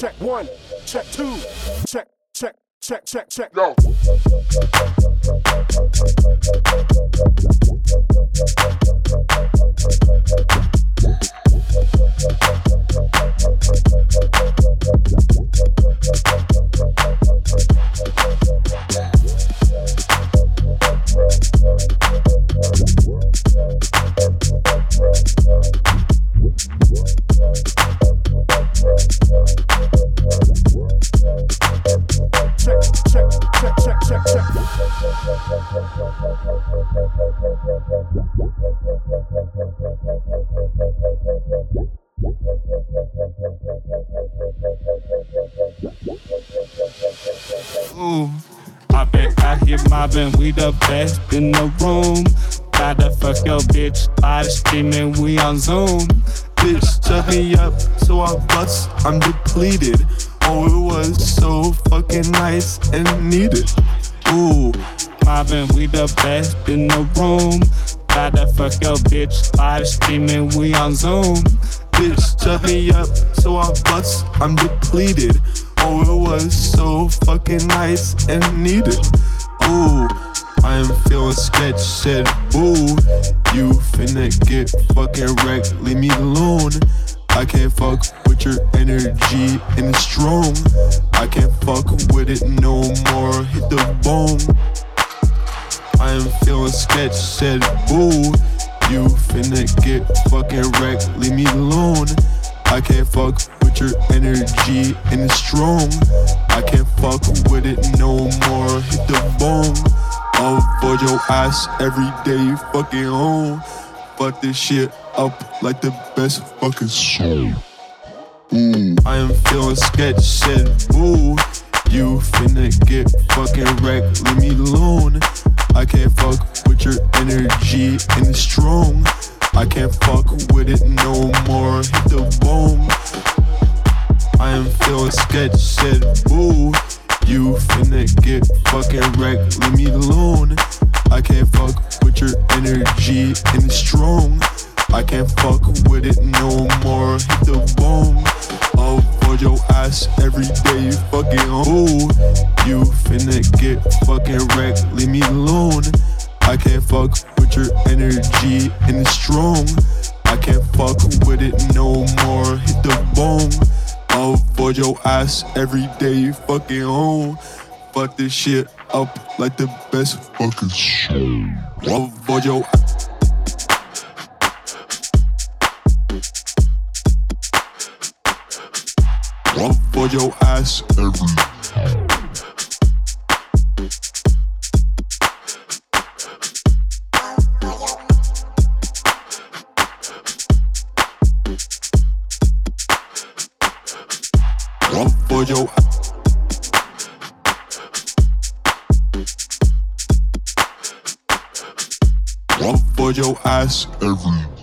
check one, check two, check, check, check, check, check. Go. check, Ooh, I been out here mobbing, we the best in the room. Gotta fuck your bitch, body screaming, we on Zoom. Bitch, shut me up, so I bust, I'm depleted. Oh, it was so fucking nice and needed. Ooh, Mobbing, we the best in the room. Gotta fuck your bitch, live screaming, we on Zoom. bitch, shut me up, so I bust, I'm depleted. Oh, it was so fucking nice and needed. Ooh, I am feeling sketch, said boo. You finna get fucking wrecked, leave me alone. I can't fuck with your energy and it's strong. I can't fuck with it no more, hit the bone. I am feeling sketch, said boo. You finna get fucking wrecked, leave me alone. I can't fuck with your energy and it's strong. I can't fuck with it no more, hit the bone. I'll Avoid your ass every day, fucking home. Fuck this shit up like the best fucking song. I am feeling sketch, said boo. You finna get fucking wrecked, leave me alone. Energy and it's strong. I can't fuck with it no more, hit the bone. I am feeling sketch, said boo. You finna get fucking wrecked, leave me alone. I can't fuck with your energy and it's strong. I can't fuck with it no more, hit the bone. Avoid your ass every day, fucking ooh. You it's. I can't fuck with it no more, hit the bone. Avoid your ass every day, fucking home. Fuck this shit up like the best fucking song. Avoid your Avoid your ass every Avoid your Avoid your ass every